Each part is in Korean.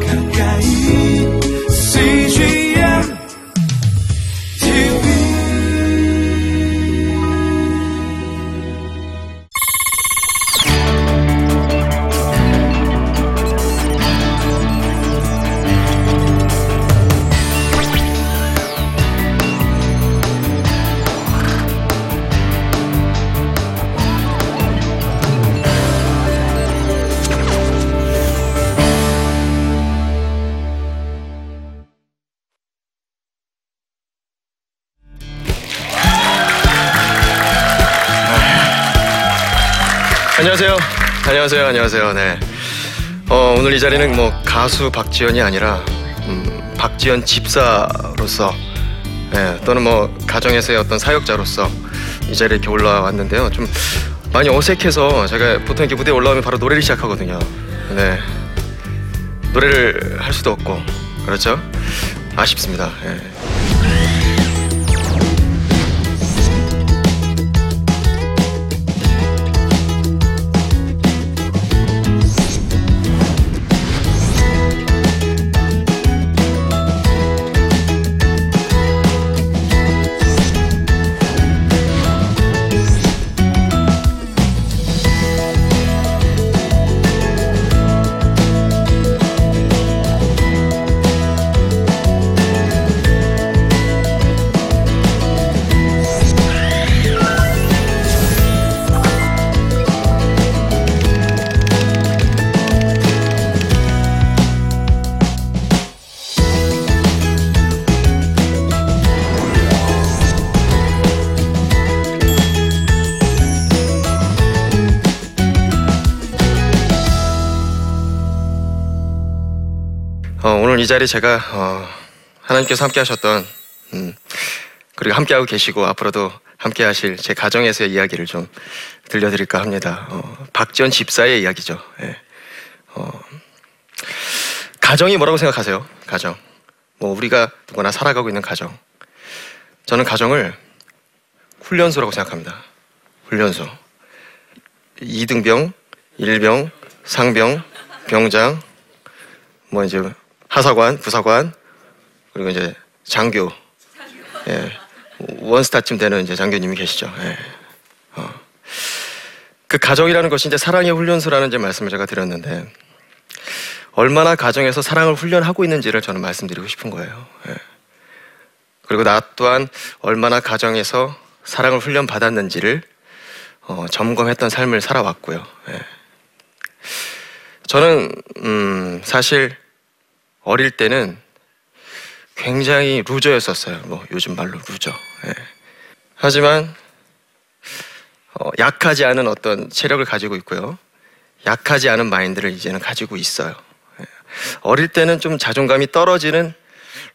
가까 안녕하세요. 안녕하세요. 네. 어, 오늘 이 자리는 뭐 가수 박지현이 아니라 음, 박지현 집사로서 예, 또는 뭐 가정에서의 어떤 사역자로서 이 자리에 이렇게 올라왔는데요. 좀 많이 어색해서 제가 보통 이렇게 무대에 올라오면 바로 노래를 시작하거든요. 네. 노래를 할 수도 없고 그렇죠? 아쉽습니다. 예. 오늘 이 자리 제가 어, 하나님께서 함께 하셨던 음, 그리고 함께하고 계시고 앞으로도 함께 하실 제 가정에서의 이야기를 좀 들려드릴까 합니다. 어, 박지원 집사의 이야기죠. 예. 어, 가정이 뭐라고 생각하세요? 가정. 뭐 우리가 누구나 살아가고 있는 가정. 저는 가정을 훈련소라고 생각합니다. 훈련소. 이등병, 일병, 상병, 병장, 뭐 이제 하사관, 부사관 그리고 이제 장교, 예, 원스타쯤 되는 이제 장교님이 계시죠. 예. 어. 그 가정이라는 것이 이제 사랑의 훈련소라는 이제 말씀을 제가 드렸는데 얼마나 가정에서 사랑을 훈련하고 있는지를 저는 말씀드리고 싶은 거예요. 예. 그리고 나 또한 얼마나 가정에서 사랑을 훈련 받았는지를 어, 점검했던 삶을 살아왔고요. 예. 저는 음, 사실 어릴 때는 굉장히 loser였었어요. 뭐 요즘 말로 loser. 예. 하지만 어, 약하지 않은 어떤 체력을 가지고 있고요. 약하지 않은 마인드를 이제는 가지고 있어요. 예. 어릴 때는 좀 자존감이 떨어지는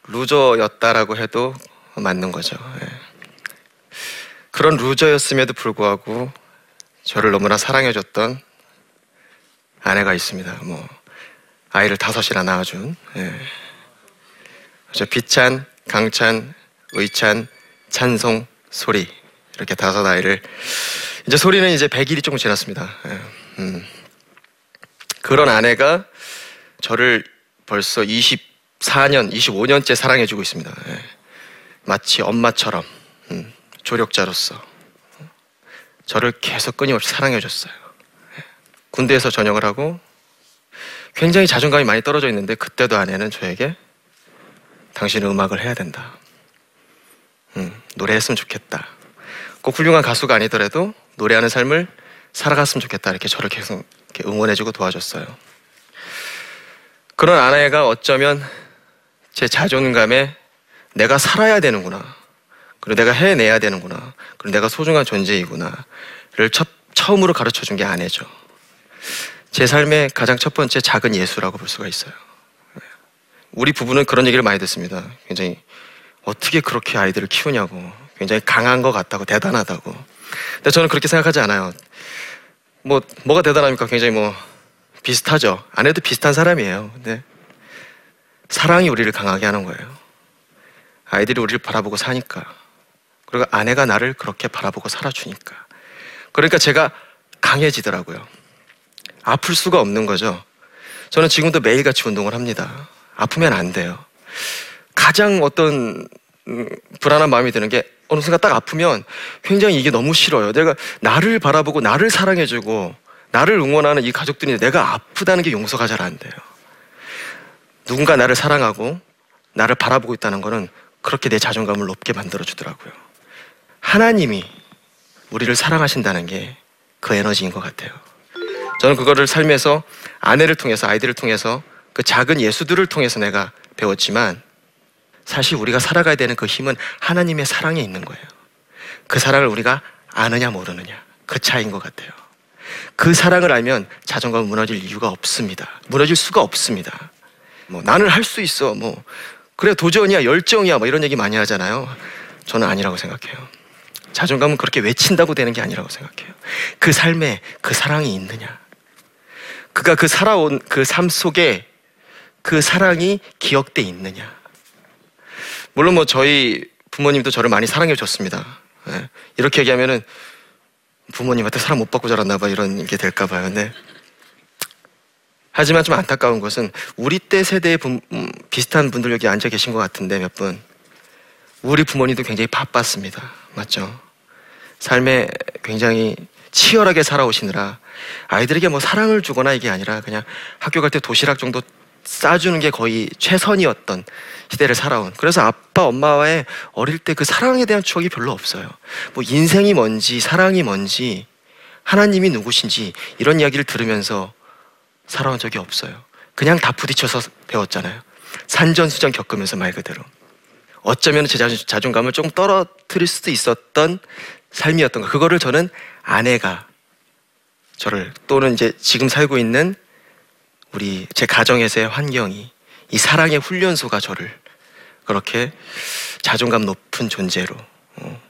루저였다라고 해도 맞는 거죠. 예. 그런 루저였음에도 불구하고 저를 너무나 사랑해줬던 아내가 있습니다. 뭐 아이를 다섯이나 낳아준 예. 저 비찬, 강찬, 의찬, 찬송, 소리 이렇게 다섯 아이를 이제 소리는 이제 100일이 조금 지났습니다. 예. 음. 그런 아내가 저를 벌써 24년, 25년째 사랑해주고 있습니다. 예. 마치 엄마처럼 음, 조력자로서 저를 계속 끊임없이 사랑해줬어요. 예. 군대에서 전역을 하고 굉장히 자존감이 많이 떨어져 있는데 그때도 아내는 저에게 당신은 음악을 해야 된다. 음, 노래했으면 좋겠다. 꼭 훌륭한 가수가 아니더라도 노래하는 삶을 살아갔으면 좋겠다. 이렇게 저를 계속 이렇게 응원해주고 도와줬어요. 그런 아내가 어쩌면 제 자존감에 내가 살아야 되는구나. 그리고 내가 해내야 되는구나. 그리고 내가 소중한 존재이구나를 첫, 처음으로 가르쳐 준 게 아내죠. 제 삶의 가장 첫 번째 작은 예수라고 볼 수가 있어요. 우리 부부는 그런 얘기를 많이 듣습니다. 굉장히 어떻게 그렇게 아이들을 키우냐고. 굉장히 강한 것 같다고, 대단하다고. 근데 저는 그렇게 생각하지 않아요. 뭐, 뭐가 대단합니까? 굉장히 뭐, 비슷하죠. 아내도 비슷한 사람이에요. 근데 사랑이 우리를 강하게 하는 거예요. 아이들이 우리를 바라보고 사니까. 그리고 아내가 나를 그렇게 바라보고 살아주니까. 그러니까 제가 강해지더라고요. 아플 수가 없는 거죠. 저는 지금도 매일같이 운동을 합니다. 아프면 안 돼요. 가장 어떤 음, 불안한 마음이 드는 게 어느 순간 딱 아프면 굉장히 이게 너무 싫어요. 내가 나를 바라보고 나를 사랑해주고 나를 응원하는 이 가족들이 내가 아프다는 게 용서가 잘 안 돼요. 누군가 나를 사랑하고 나를 바라보고 있다는 거는 그렇게 내 자존감을 높게 만들어 주더라고요. 하나님이 우리를 사랑하신다는 게 그 에너지인 것 같아요. 저는 그거를 삶에서 아내를 통해서 아이들을 통해서 그 작은 예수들을 통해서 내가 배웠지만 사실 우리가 살아가야 되는 그 힘은 하나님의 사랑에 있는 거예요. 그 사랑을 우리가 아느냐 모르느냐 그 차이인 것 같아요. 그 사랑을 알면 자존감은 무너질 이유가 없습니다. 무너질 수가 없습니다. 뭐 나는 할 수 있어. 뭐 그래 도전이야 열정이야 뭐 이런 얘기 많이 하잖아요. 저는 아니라고 생각해요. 자존감은 그렇게 외친다고 되는 게 아니라고 생각해요. 그 삶에 그 사랑이 있느냐. 그가 그 살아온 그 삶 속에 그 사랑이 기억돼 있느냐. 물론 뭐 저희 부모님도 저를 많이 사랑해 줬습니다. 예. 이렇게 얘기하면은 부모님한테 사랑 못 받고 자랐나 봐 이런 게 될까 봐요. 근데 하지만 좀 안타까운 것은 우리 때 세대의 분- 음, 비슷한 분들 여기 앉아 계신 것 같은데 몇 분. 우리 부모님도 굉장히 바빴습니다. 맞죠? 삶에 굉장히 치열하게 살아오시느라 아이들에게 뭐 사랑을 주거나 이게 아니라 그냥 학교 갈 때 도시락 정도 싸주는 게 거의 최선이었던 시대를 살아온. 그래서 아빠, 엄마와의 어릴 때 그 사랑에 대한 추억이 별로 없어요. 뭐 인생이 뭔지, 사랑이 뭔지, 하나님이 누구신지 이런 이야기를 들으면서 살아온 적이 없어요. 그냥 다 부딪혀서 배웠잖아요. 산전수전 겪으면서 말 그대로. 어쩌면 제 자존- 자존감을 조금 떨어뜨릴 수도 있었던 삶이었던 거. 그거를 저는 아내가 저를 또는 이제 지금 살고 있는 우리 제 가정에서의 환경이 이 사랑의 훈련소가 저를 그렇게 자존감 높은 존재로 어,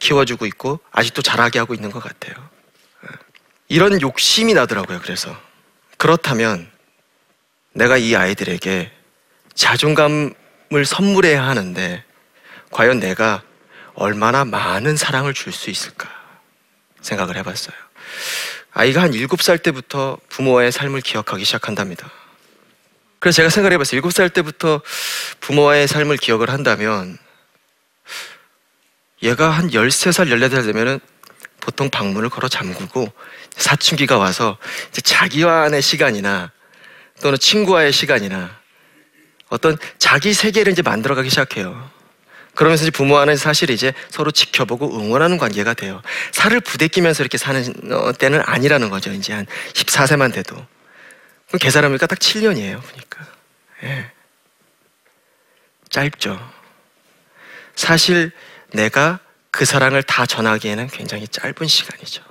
키워주고 있고 아직도 자라게 하고 있는 것 같아요. 예. 이런 욕심이 나더라고요. 그래서 그렇다면 내가 이 아이들에게 자존감을 선물해야 하는데 과연 내가 얼마나 많은 사랑을 줄 수 있을까 생각을 해봤어요. 아이가 한 7살 때부터 부모의 삶을 기억하기 시작한답니다. 그래서 제가 생각을 해봤어요. 7살 때부터 부모의 삶을 기억을 한다면 얘가 한 13살, 14살 되면은 보통 방문을 걸어 잠그고 사춘기가 와서 자기와의 시간이나 또는 친구와의 시간이나 어떤 자기 세계를 이제 만들어가기 시작해요. 그러면서 부모와는 사실 이제 서로 지켜보고 응원하는 관계가 돼요. 살을 부대끼면서 이렇게 사는 어, 때는 아니라는 거죠. 이제 한 14세만 돼도. 그럼 계산하니까 딱 7년이에요. 보니까. 예. 짧죠. 사실 내가 그 사랑을 다 전하기에는 굉장히 짧은 시간이죠.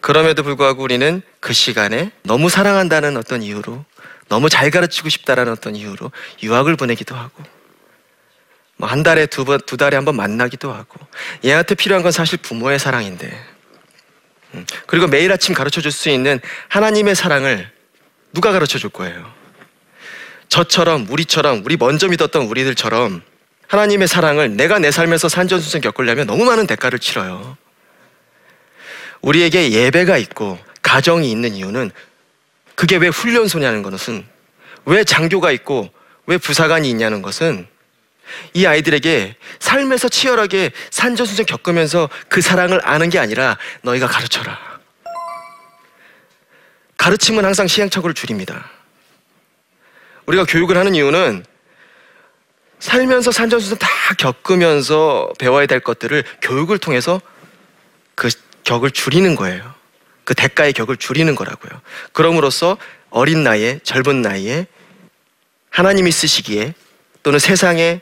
그럼에도 불구하고 우리는 그 시간에 너무 사랑한다는 어떤 이유로 너무 잘 가르치고 싶다라는 어떤 이유로 유학을 보내기도 하고 뭐 한 달에 두 번, 두 달에 한 번 만나기도 하고 얘한테 필요한 건 사실 부모의 사랑인데 음, 그리고 매일 아침 가르쳐 줄 수 있는 하나님의 사랑을 누가 가르쳐 줄 거예요? 저처럼 우리처럼 우리 먼저 믿었던 우리들처럼 하나님의 사랑을 내가 내 삶에서 산전수전 겪으려면 너무 많은 대가를 치러요. 우리에게 예배가 있고 가정이 있는 이유는 그게 왜 훈련소냐는 것은 왜 장교가 있고 왜 부사관이 있냐는 것은 이 아이들에게 삶에서 치열하게 산전수전 겪으면서 그 사랑을 아는 게 아니라 너희가 가르쳐라. 가르침은 항상 시행착오를 줄입니다. 우리가 교육을 하는 이유는 살면서 산전수전 다 겪으면서 배워야 될 것들을 교육을 통해서 그 격을 줄이는 거예요. 그 대가의 격을 줄이는 거라고요. 그럼으로써 어린 나이에 젊은 나이에 하나님이 쓰시기에 또는 세상에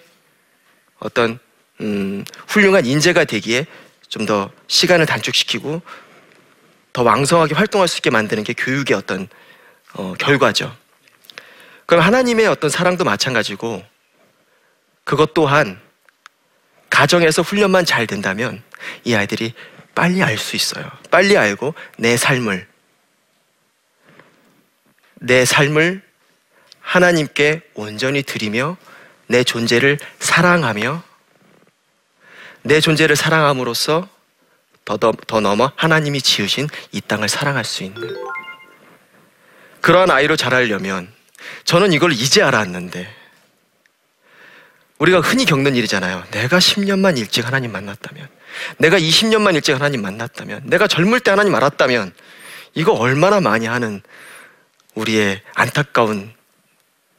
어떤 음, 훌륭한 인재가 되기에 좀 더 시간을 단축시키고 더 왕성하게 활동할 수 있게 만드는 게 교육의 어떤 어, 결과죠. 그럼 하나님의 어떤 사랑도 마찬가지고 그것 또한 가정에서 훈련만 잘 된다면 이 아이들이 빨리 알 수 있어요. 빨리 알고 내 삶을 내 삶을 하나님께 온전히 드리며 내 존재를 사랑하며 내 존재를 사랑함으로써 더, 더, 더 넘어 하나님이 지으신 이 땅을 사랑할 수 있는 그러한 아이로 자라려면 저는 이걸 이제 알았는데 우리가 흔히 겪는 일이잖아요. 내가 10년만 일찍 하나님 만났다면, 내가 20년만 일찍 하나님 만났다면, 내가 젊을 때 하나님 알았다면, 이거 얼마나 많이 하는 우리의 안타까운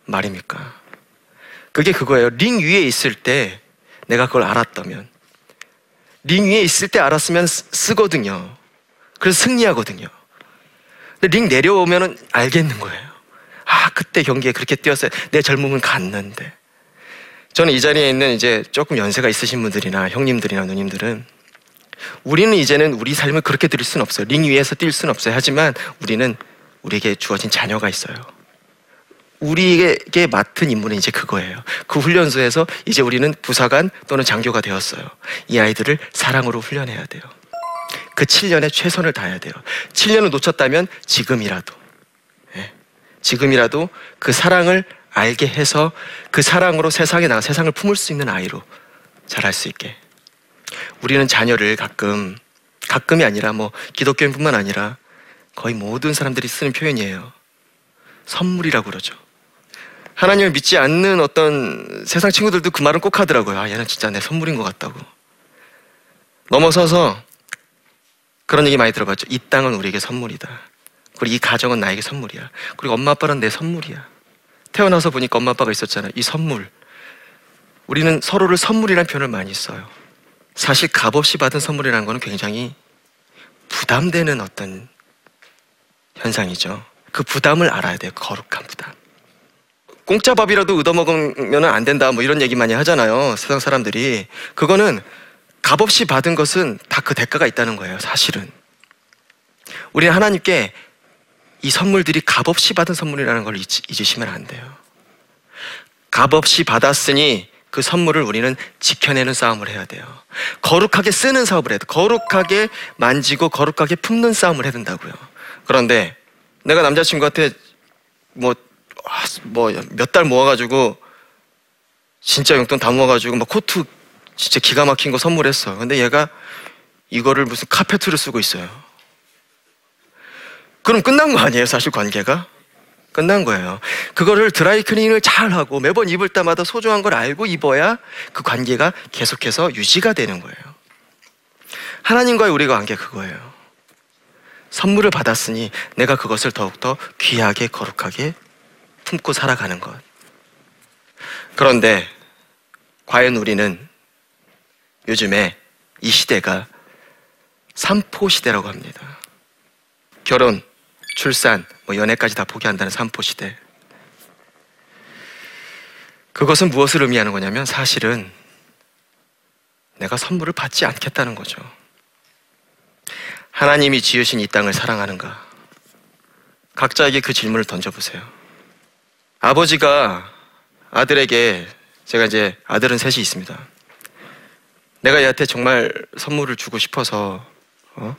말입니까? 그게 그거예요. 링 위에 있을 때 내가 그걸 알았다면, 링 위에 있을 때 알았으면 쓰- 쓰거든요. 그래서 승리하거든요. 근데 링 내려오면은 알겠는 거예요. 아, 그때 경기에 그렇게 뛰었어요. 내 젊음은 갔는데. 저는 이 자리에 있는 이제 조금 연세가 있으신 분들이나 형님들이나 누님들은 우리는 이제는 우리 삶을 그렇게 드릴 수는 없어요. 링 위에서 뛸 수는 없어요. 하지만 우리는 우리에게 주어진 자녀가 있어요. 우리에게 맡은 임무는 이제 그거예요. 그 훈련소에서 이제 우리는 부사관 또는 장교가 되었어요. 이 아이들을 사랑으로 훈련해야 돼요. 그 7년에 최선을 다해야 돼요. 7년을 놓쳤다면 지금이라도, 예, 지금이라도 그 사랑을 알게 해서 그 사랑으로 세상에 나가 세상을 품을 수 있는 아이로 자랄 수 있게. 우리는 자녀를 가끔, 가끔이 아니라 뭐 기독교인뿐만 아니라 거의 모든 사람들이 쓰는 표현이에요. 선물이라고 그러죠. 하나님을 믿지 않는 어떤 세상 친구들도 그 말은 꼭 하더라고요. 아, 얘는 진짜 내 선물인 것 같다고. 넘어서서 그런 얘기 많이 들어봤죠. 이 땅은 우리에게 선물이다. 그리고 이 가정은 나에게 선물이야. 그리고 엄마 아빠는 내 선물이야. 태어나서 보니까 엄마 아빠가 있었잖아요. 이 선물. 우리는 서로를 선물이라는 표현을 많이 써요. 사실 값없이 받은 선물이라는 거는 굉장히 부담되는 어떤 현상이죠. 그 부담을 알아야 돼요. 거룩한 부담. 공짜 밥이라도 얻어먹으면 안 된다. 뭐 이런 얘기 많이 하잖아요. 세상 사람들이. 그거는 값없이 받은 것은 다 그 대가가 있다는 거예요. 사실은. 우리는 하나님께 이 선물들이 값없이 받은 선물이라는 걸 잊, 잊으시면 안 돼요. 값없이 받았으니 그 선물을 우리는 지켜내는 싸움을 해야 돼요. 거룩하게 쓰는 사업을 해야 돼. 거룩하게 만지고 거룩하게 품는 싸움을 해야 된다고요. 그런데 내가 남자친구한테 뭐, 뭐, 몇 달 모아가지고 진짜 용돈 다 모아가지고 막 코트 진짜 기가 막힌 거 선물했어. 근데 얘가 이거를 무슨 카페트를 쓰고 있어요. 그럼 끝난 거 아니에요, 사실 관계가? 끝난 거예요. 그거를 드라이클닝을 잘 하고 매번 입을 때마다 소중한 걸 알고 입어야 그 관계가 계속해서 유지가 되는 거예요. 하나님과의 우리 관계 그거예요. 선물을 받았으니 내가 그것을 더욱더 귀하게 거룩하게 품고 살아가는 것. 그런데 과연 우리는 요즘에 이 시대가 삼포 시대라고 합니다. 결혼, 출산, 뭐 연애까지 다 포기한다는 삼포 시대. 그것은 무엇을 의미하는 거냐면 사실은 내가 선물을 받지 않겠다는 거죠. 하나님이 지으신 이 땅을 사랑하는가? 각자에게 그 질문을 던져보세요. 아버지가 아들에게 제가 이제 아들은 셋이 있습니다. 내가 얘한테 정말 선물을 주고 싶어서 어?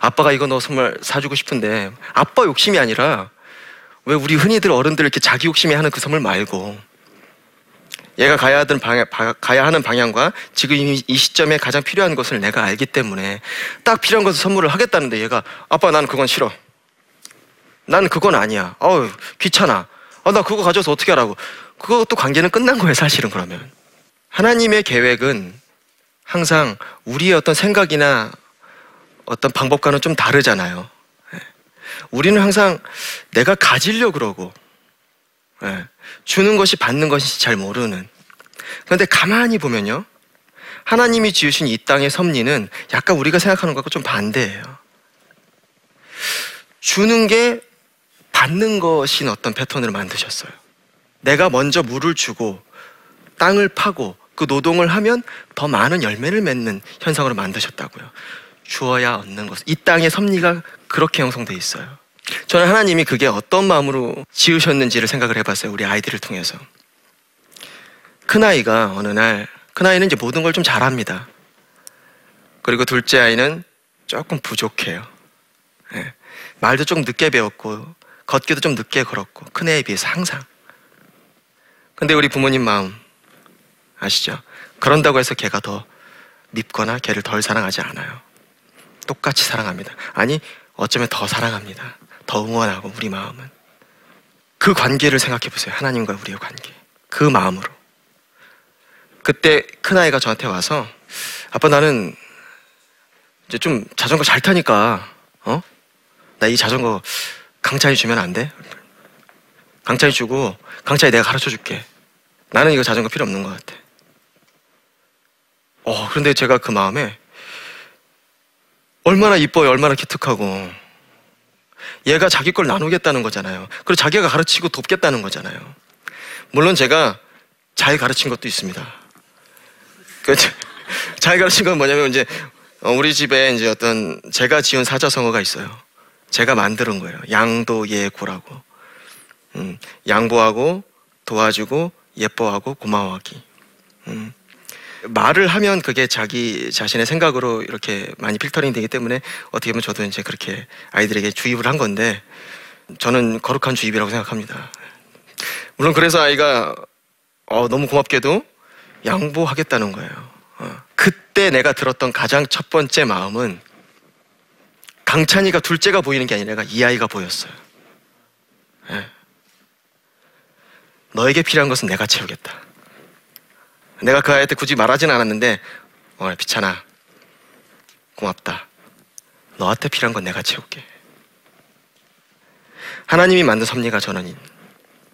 아빠가 이거 너 선물 사주고 싶은데 아빠 욕심이 아니라 왜 우리 흔히들 어른들 이렇게 자기 욕심이 하는 그 선물 말고 얘가 가야 하던 방향, 바- 가야 하는 방향과 지금 이, 이 시점에 가장 필요한 것을 내가 알기 때문에 딱 필요한 것을 선물을 하겠다는데 얘가 아빠 난 그건 싫어. 난 그건 아니야. 어우 귀찮아. 어, 나 그거 가져서 어떻게 하라고. 그것도 관계는 끝난 거예요 사실은 그러면. 하나님의 계획은 항상 우리의 어떤 생각이나 어떤 방법과는 좀 다르잖아요. 예. 우리는 항상 내가 가지려 그러고 예. 주는 것이 받는 것이 잘 모르는. 그런데 가만히 보면요. 하나님이 지으신 이 땅의 섭리는 약간 우리가 생각하는 것과 좀 반대예요. 주는 게 받는 것인 어떤 패턴을 만드셨어요. 내가 먼저 물을 주고 땅을 파고 그 노동을 하면 더 많은 열매를 맺는 현상으로 만드셨다고요. 주어야 얻는 것. 이 땅의 섭리가 그렇게 형성돼 있어요. 저는 하나님이 그게 어떤 마음으로 지으셨는지를 생각을 해봤어요. 우리 아이들을 통해서. 큰 아이가 어느 날, 큰 아이는 이제 모든 걸 좀 잘합니다. 그리고 둘째 아이는 조금 부족해요. 예. 말도 좀 늦게 배웠고, 걷기도 좀 늦게 걸었고, 큰 애에 비해서 항상. 근데 우리 부모님 마음 아시죠? 그런다고 해서 걔가 더 밉거나 걔를 덜 사랑하지 않아요. 똑같이 사랑합니다. 아니, 어쩌면 더 사랑합니다. 더 응원하고, 우리 마음은. 그 관계를 생각해 보세요. 하나님과 우리의 관계. 그 마음으로. 그때 큰 아이가 저한테 와서 아빠 나는 이제 좀 자전거 잘 타니까 어? 나 이 자전거 강차이 주면 안 돼? 강차이 주고 강차이 내가 가르쳐 줄게. 나는 이거 자전거 필요 없는 것 같아. 어, 그런데 제가 그 마음에 얼마나 이뻐요, 얼마나 기특하고 얘가 자기 걸 나누겠다는 거잖아요. 그리고 자기가 가르치고 돕겠다는 거잖아요. 물론 제가 잘 가르친 것도 있습니다. 그, 잘 가르친 건 뭐냐면 이제 어, 우리 집에 이제 어떤 제가 지은 사자성어가 있어요. 제가 만드는 거예요. 양도 예고라고. 음, 양보하고 도와주고 예뻐하고 고마워하기. 음. 말을 하면 그게 자기 자신의 생각으로 이렇게 많이 필터링 되기 때문에 어떻게 보면 저도 이제 그렇게 아이들에게 주입을 한 건데 저는 거룩한 주입이라고 생각합니다. 물론 그래서 아이가 어, 너무 고맙게도 양보하겠다는 거예요. 어. 그때 내가 들었던 가장 첫 번째 마음은 강찬이가 둘째가 보이는 게 아니라 이 아이가 보였어요. 예. 너에게 필요한 것은 내가 채우겠다. 내가 그 아이한테 굳이 말하진 않았는데, 어, 비찬아, 고맙다. 너한테 필요한 건 내가 채울게. 하나님이 만든 섭리가 저는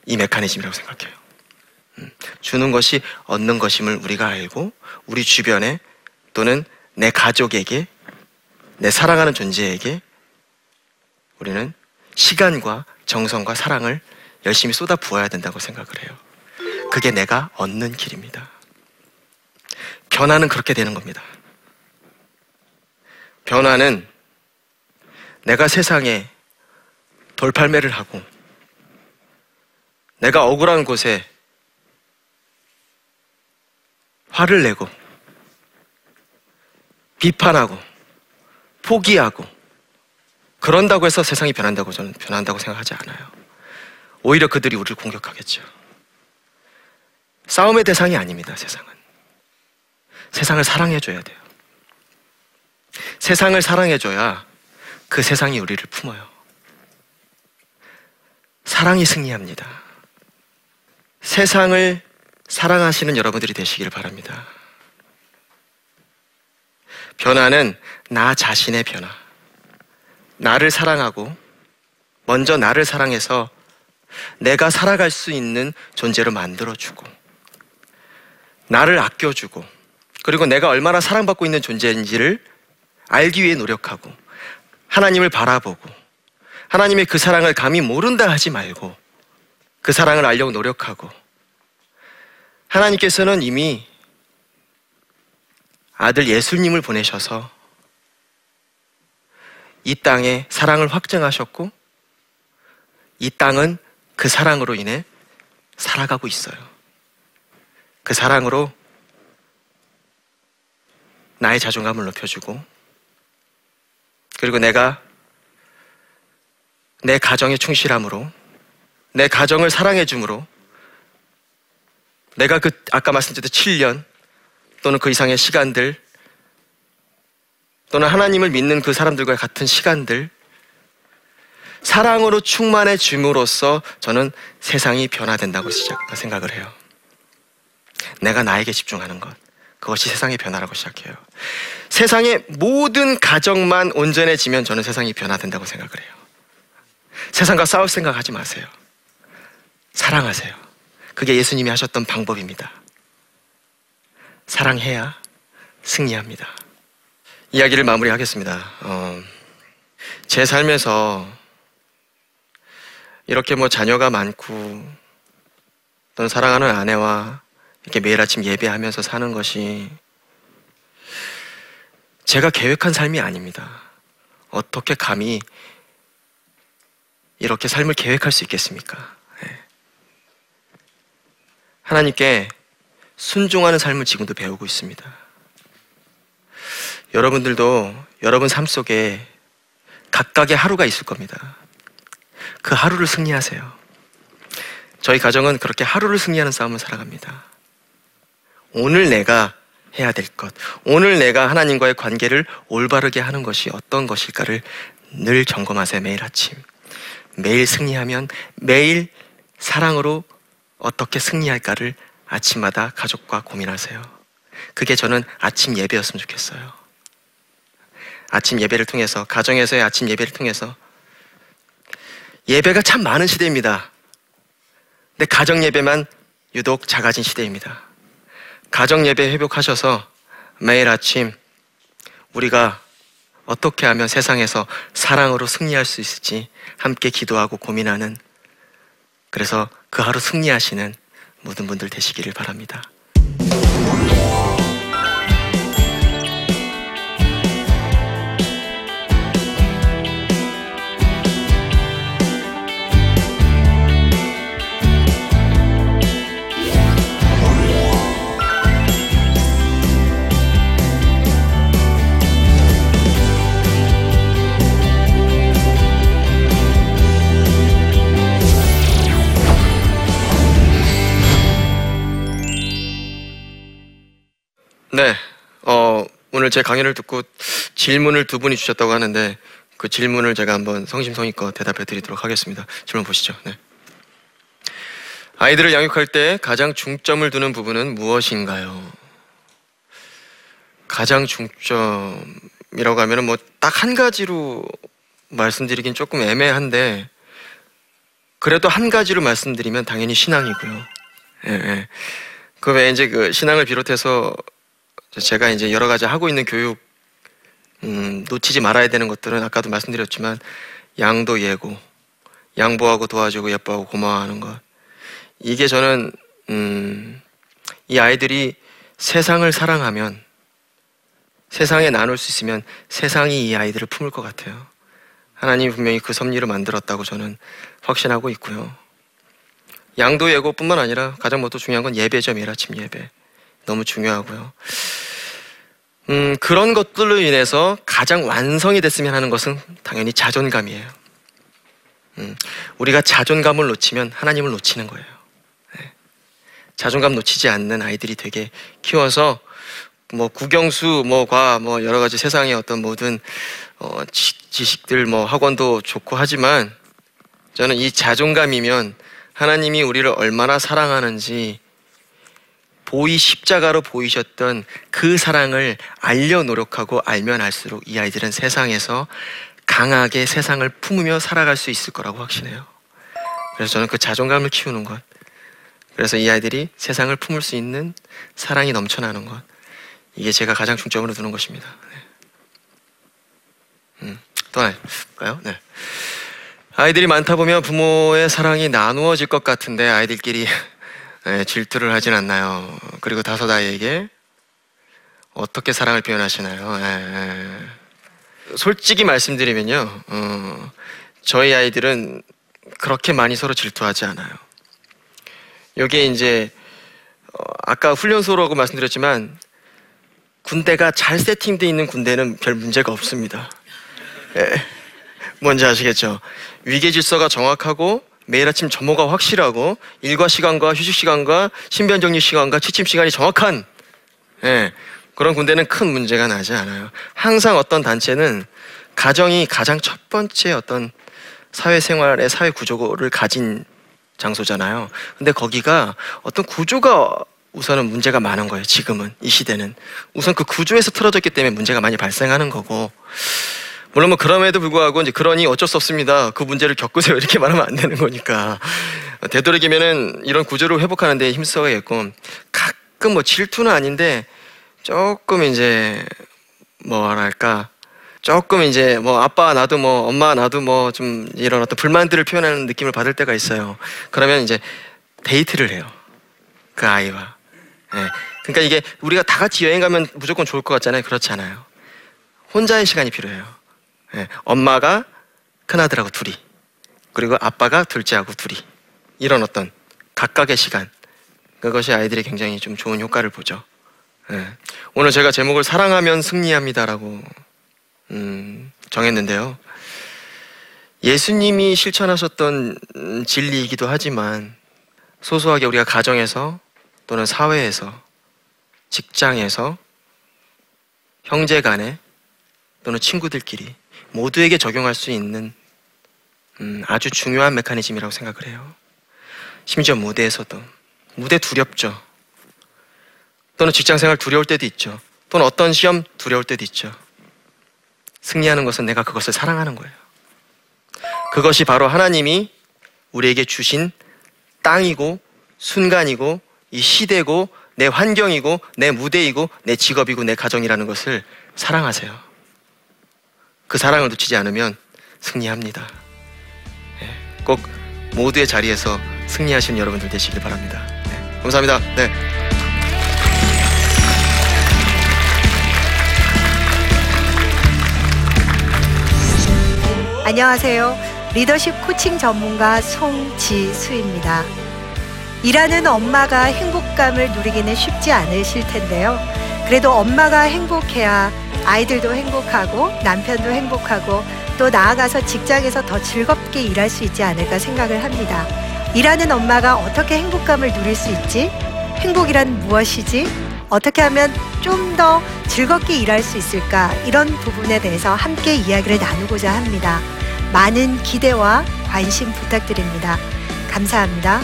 이 메커니즘이라고 생각해요. 음, 주는 것이 얻는 것임을 우리가 알고, 우리 주변에 또는 내 가족에게, 내 사랑하는 존재에게 우리는 시간과 정성과 사랑을 열심히 쏟아 부어야 된다고 생각을 해요. 그게 내가 얻는 길입니다. 변화는 그렇게 되는 겁니다. 변화는 내가 세상에 돌팔매를 하고 내가 억울한 곳에 화를 내고 비판하고 포기하고 그런다고 해서 세상이 변한다고 저는 변한다고 생각하지 않아요. 오히려 그들이 우리를 공격하겠죠. 싸움의 대상이 아닙니다, 세상은. 세상을 사랑해줘야 돼요. 세상을 사랑해줘야 그 세상이 우리를 품어요. 사랑이 승리합니다. 세상을 사랑하시는 여러분들이 되시기를 바랍니다. 변화는 나 자신의 변화. 나를 사랑하고 먼저 나를 사랑해서 내가 살아갈 수 있는 존재로 만들어주고 나를 아껴주고 그리고 내가 얼마나 사랑받고 있는 존재인지를 알기 위해 노력하고 하나님을 바라보고 하나님의 그 사랑을 감히 모른다 하지 말고 그 사랑을 알려고 노력하고 하나님께서는 이미 아들 예수님을 보내셔서 이 땅에 사랑을 확증하셨고 이 땅은 그 사랑으로 인해 살아가고 있어요. 그 사랑으로 나의 자존감을 높여주고 그리고 내가 내 가정에 충실함으로 내 가정을 사랑해 줌으로 내가 그 아까 말씀드렸던 7년 또는 그 이상의 시간들 또는 하나님을 믿는 그 사람들과 같은 시간들 사랑으로 충만해 줌으로써 저는 세상이 변화된다고 생각을 해요. 내가 나에게 집중하는 것. 그것이 세상의 변화라고 시작해요. 세상의 모든 가정만 온전해지면 저는 세상이 변화된다고 생각을 해요. 세상과 싸울 생각 하지 마세요. 사랑하세요. 그게 예수님이 하셨던 방법입니다. 사랑해야 승리합니다. 이야기를 마무리하겠습니다. 어, 제 삶에서 이렇게 뭐 자녀가 많고 또는 사랑하는 아내와 이렇게 매일 아침 예배하면서 사는 것이 제가 계획한 삶이 아닙니다. 어떻게 감히 이렇게 삶을 계획할 수 있겠습니까? 네. 하나님께 순종하는 삶을 지금도 배우고 있습니다. 여러분들도 여러분 삶 속에 각각의 하루가 있을 겁니다. 그 하루를 승리하세요. 저희 가정은 그렇게 하루를 승리하는 싸움을 살아갑니다. 오늘 내가 해야 될 것, 오늘 내가 하나님과의 관계를 올바르게 하는 것이 어떤 것일까를 늘 점검하세요, 매일 아침. 매일 승리하면 매일 사랑으로 어떻게 승리할까를 아침마다 가족과 고민하세요. 그게 저는 아침 예배였으면 좋겠어요. 아침 예배를 통해서, 가정에서의 아침 예배를 통해서 예배가 참 많은 시대입니다. 근데 가정 예배만 유독 작아진 시대입니다. 가정 예배 회복하셔서 매일 아침 우리가 어떻게 하면 세상에서 사랑으로 승리할 수 있을지 함께 기도하고 고민하는 그래서 그 하루 승리하시는 모든 분들 되시기를 바랍니다. 오늘 제 강의를 듣고 질문을 두 분이 주셨다고 하는데 그 질문을 제가 한번 성심성의껏 대답해 드리도록 하겠습니다. 질문 보시죠. 네. 아이들을 양육할 때 가장 중점을 두는 부분은 무엇인가요? 가장 중점이라고 하면은 뭐 딱 한 가지로 말씀드리긴 조금 애매한데 그래도 한 가지로 말씀드리면 당연히 신앙이고요. 예, 예. 그 외에 이제 그 신앙을 비롯해서 제가 이제 여러 가지 하고 있는 교육 음, 놓치지 말아야 되는 것들은 아까도 말씀드렸지만 양도 예고, 양보하고 도와주고 예뻐하고 고마워하는 것. 이게 저는 음, 이 아이들이 세상을 사랑하면 세상에 나눌 수 있으면 세상이 이 아이들을 품을 것 같아요. 하나님이 분명히 그 섭리를 만들었다고 저는 확신하고 있고요. 양도 예고뿐만 아니라 가장 뭐 또 중요한 건 예배죠, 아침 예배. 너무 중요하고요. 음, 그런 것들로 인해서 가장 완성이 됐으면 하는 것은 당연히 자존감이에요. 음, 우리가 자존감을 놓치면 하나님을 놓치는 거예요. 네. 자존감 놓치지 않는 아이들이 되게 키워서 뭐 국영수 뭐과 뭐 여러 가지 세상의 어떤 모든 어, 지, 지식들 뭐 학원도 좋고 하지만 저는 이 자존감이면 하나님이 우리를 얼마나 사랑하는지 보이 십자가로 보이셨던 그 사랑을 알려 노력하고 알면 알수록 이 아이들은 세상에서 강하게 세상을 품으며 살아갈 수 있을 거라고 확신해요. 그래서 저는 그 자존감을 키우는 것. 그래서 이 아이들이 세상을 품을 수 있는 사랑이 넘쳐나는 것. 이게 제가 가장 중점으로 두는 것입니다. 네. 음, 볼까요? 네. 아이들이 많다 보면 부모의 사랑이 나누어질 것 같은데 아이들끼리 네, 질투를 하진 않나요? 그리고 다섯 아이에게 어떻게 사랑을 표현하시나요? 네, 솔직히 말씀드리면요, 어, 저희 아이들은 그렇게 많이 서로 질투하지 않아요. 여기에 이제 어, 아까 훈련소라고 말씀드렸지만 군대가 잘 세팅되어 있는 군대는 별 문제가 없습니다. 예, 뭔지 아시겠죠? 위계 질서가 정확하고 매일 아침 점호가 확실하고 일과 시간과 휴식 시간과 신변 정리 시간과 취침 시간이 정확한 예, 그런 군대는 큰 문제가 나지 않아요. 항상 어떤 단체는 가정이 가장 첫 번째 어떤 사회생활의 사회 구조를 가진 장소잖아요. 근데 거기가 어떤 구조가 우선은 문제가 많은 거예요. 지금은 이 시대는 우선 그 구조에서 틀어졌기 때문에 문제가 많이 발생하는 거고 물론 뭐 그럼에도 불구하고 이제 그러니 어쩔 수 없습니다. 그 문제를 겪으세요. 이렇게 말하면 안 되는 거니까. 되도록이면은 이런 구조를 회복하는 데 힘써야겠고 가끔 뭐 질투는 아닌데 조금 이제 뭐랄까 조금 이제 뭐 아빠 나도 뭐 엄마 나도 뭐 좀 이런 어떤 불만들을 표현하는 느낌을 받을 때가 있어요. 그러면 이제 데이트를 해요. 그 아이와. 예. 그러니까 이게 우리가 다 같이 여행 가면 무조건 좋을 것 같잖아요. 그렇지 않아요. 혼자의 시간이 필요해요. 예, 엄마가 큰아들하고 둘이 그리고 아빠가 둘째하고 둘이 이런 어떤 각각의 시간 그것이 아이들이 굉장히 좀 좋은 효과를 보죠. 예, 오늘 제가 제목을 사랑하면 승리합니다라고 음, 정했는데요. 예수님이 실천하셨던 진리이기도 하지만 소소하게 우리가 가정에서 또는 사회에서 직장에서 형제 간에 또는 친구들끼리 모두에게 적용할 수 있는 음, 아주 중요한 메커니즘이라고 생각을 해요. 심지어 무대에서도 무대 두렵죠. 또는 직장 생활 두려울 때도 있죠. 또는 어떤 시험 두려울 때도 있죠. 승리하는 것은 내가 그것을 사랑하는 거예요. 그것이 바로 하나님이 우리에게 주신 땅이고 순간이고 이 시대고 내 환경이고 내 무대이고 내 직업이고 내 가정이라는 것을 사랑하세요. 그 사랑을 놓치지 않으면 승리합니다. 예, 꼭 모두의 자리에서 승리하시는 여러분들 되시길 바랍니다. 네, 감사합니다. 네. 안녕하세요. 리더십 코칭 전문가 송지수입니다. 일하는 엄마가 행복감을 누리기는 쉽지 않으실 텐데요. 그래도 엄마가 행복해야 아이들도 행복하고 남편도 행복하고 또 나아가서 직장에서 더 즐겁게 일할 수 있지 않을까 생각을 합니다. 일하는 엄마가 어떻게 행복감을 누릴 수 있지? 행복이란 무엇이지? 어떻게 하면 좀 더 즐겁게 일할 수 있을까? 이런 부분에 대해서 함께 이야기를 나누고자 합니다. 많은 기대와 관심 부탁드립니다. 감사합니다.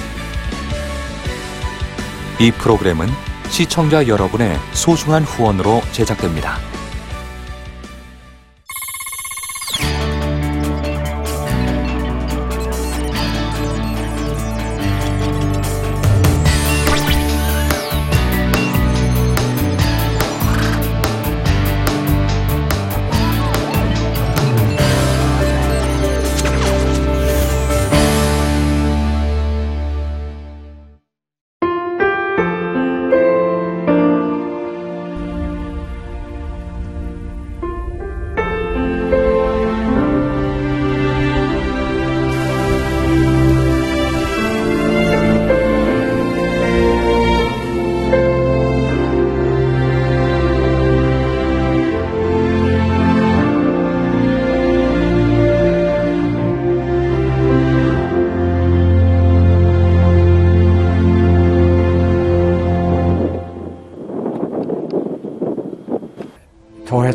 이 프로그램은 시청자 여러분의 소중한 후원으로 제작됩니다.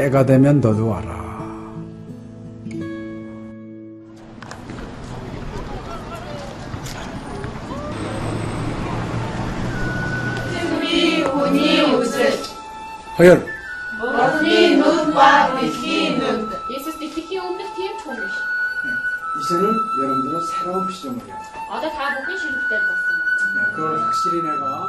때가 되면 너도 와라. 허열, Jesus fikk jo betyr tommelsk. 이제는 여러분들은 새로운. Ja, dette her var ikke slutt, det. Altså. 그걸 확실히 내가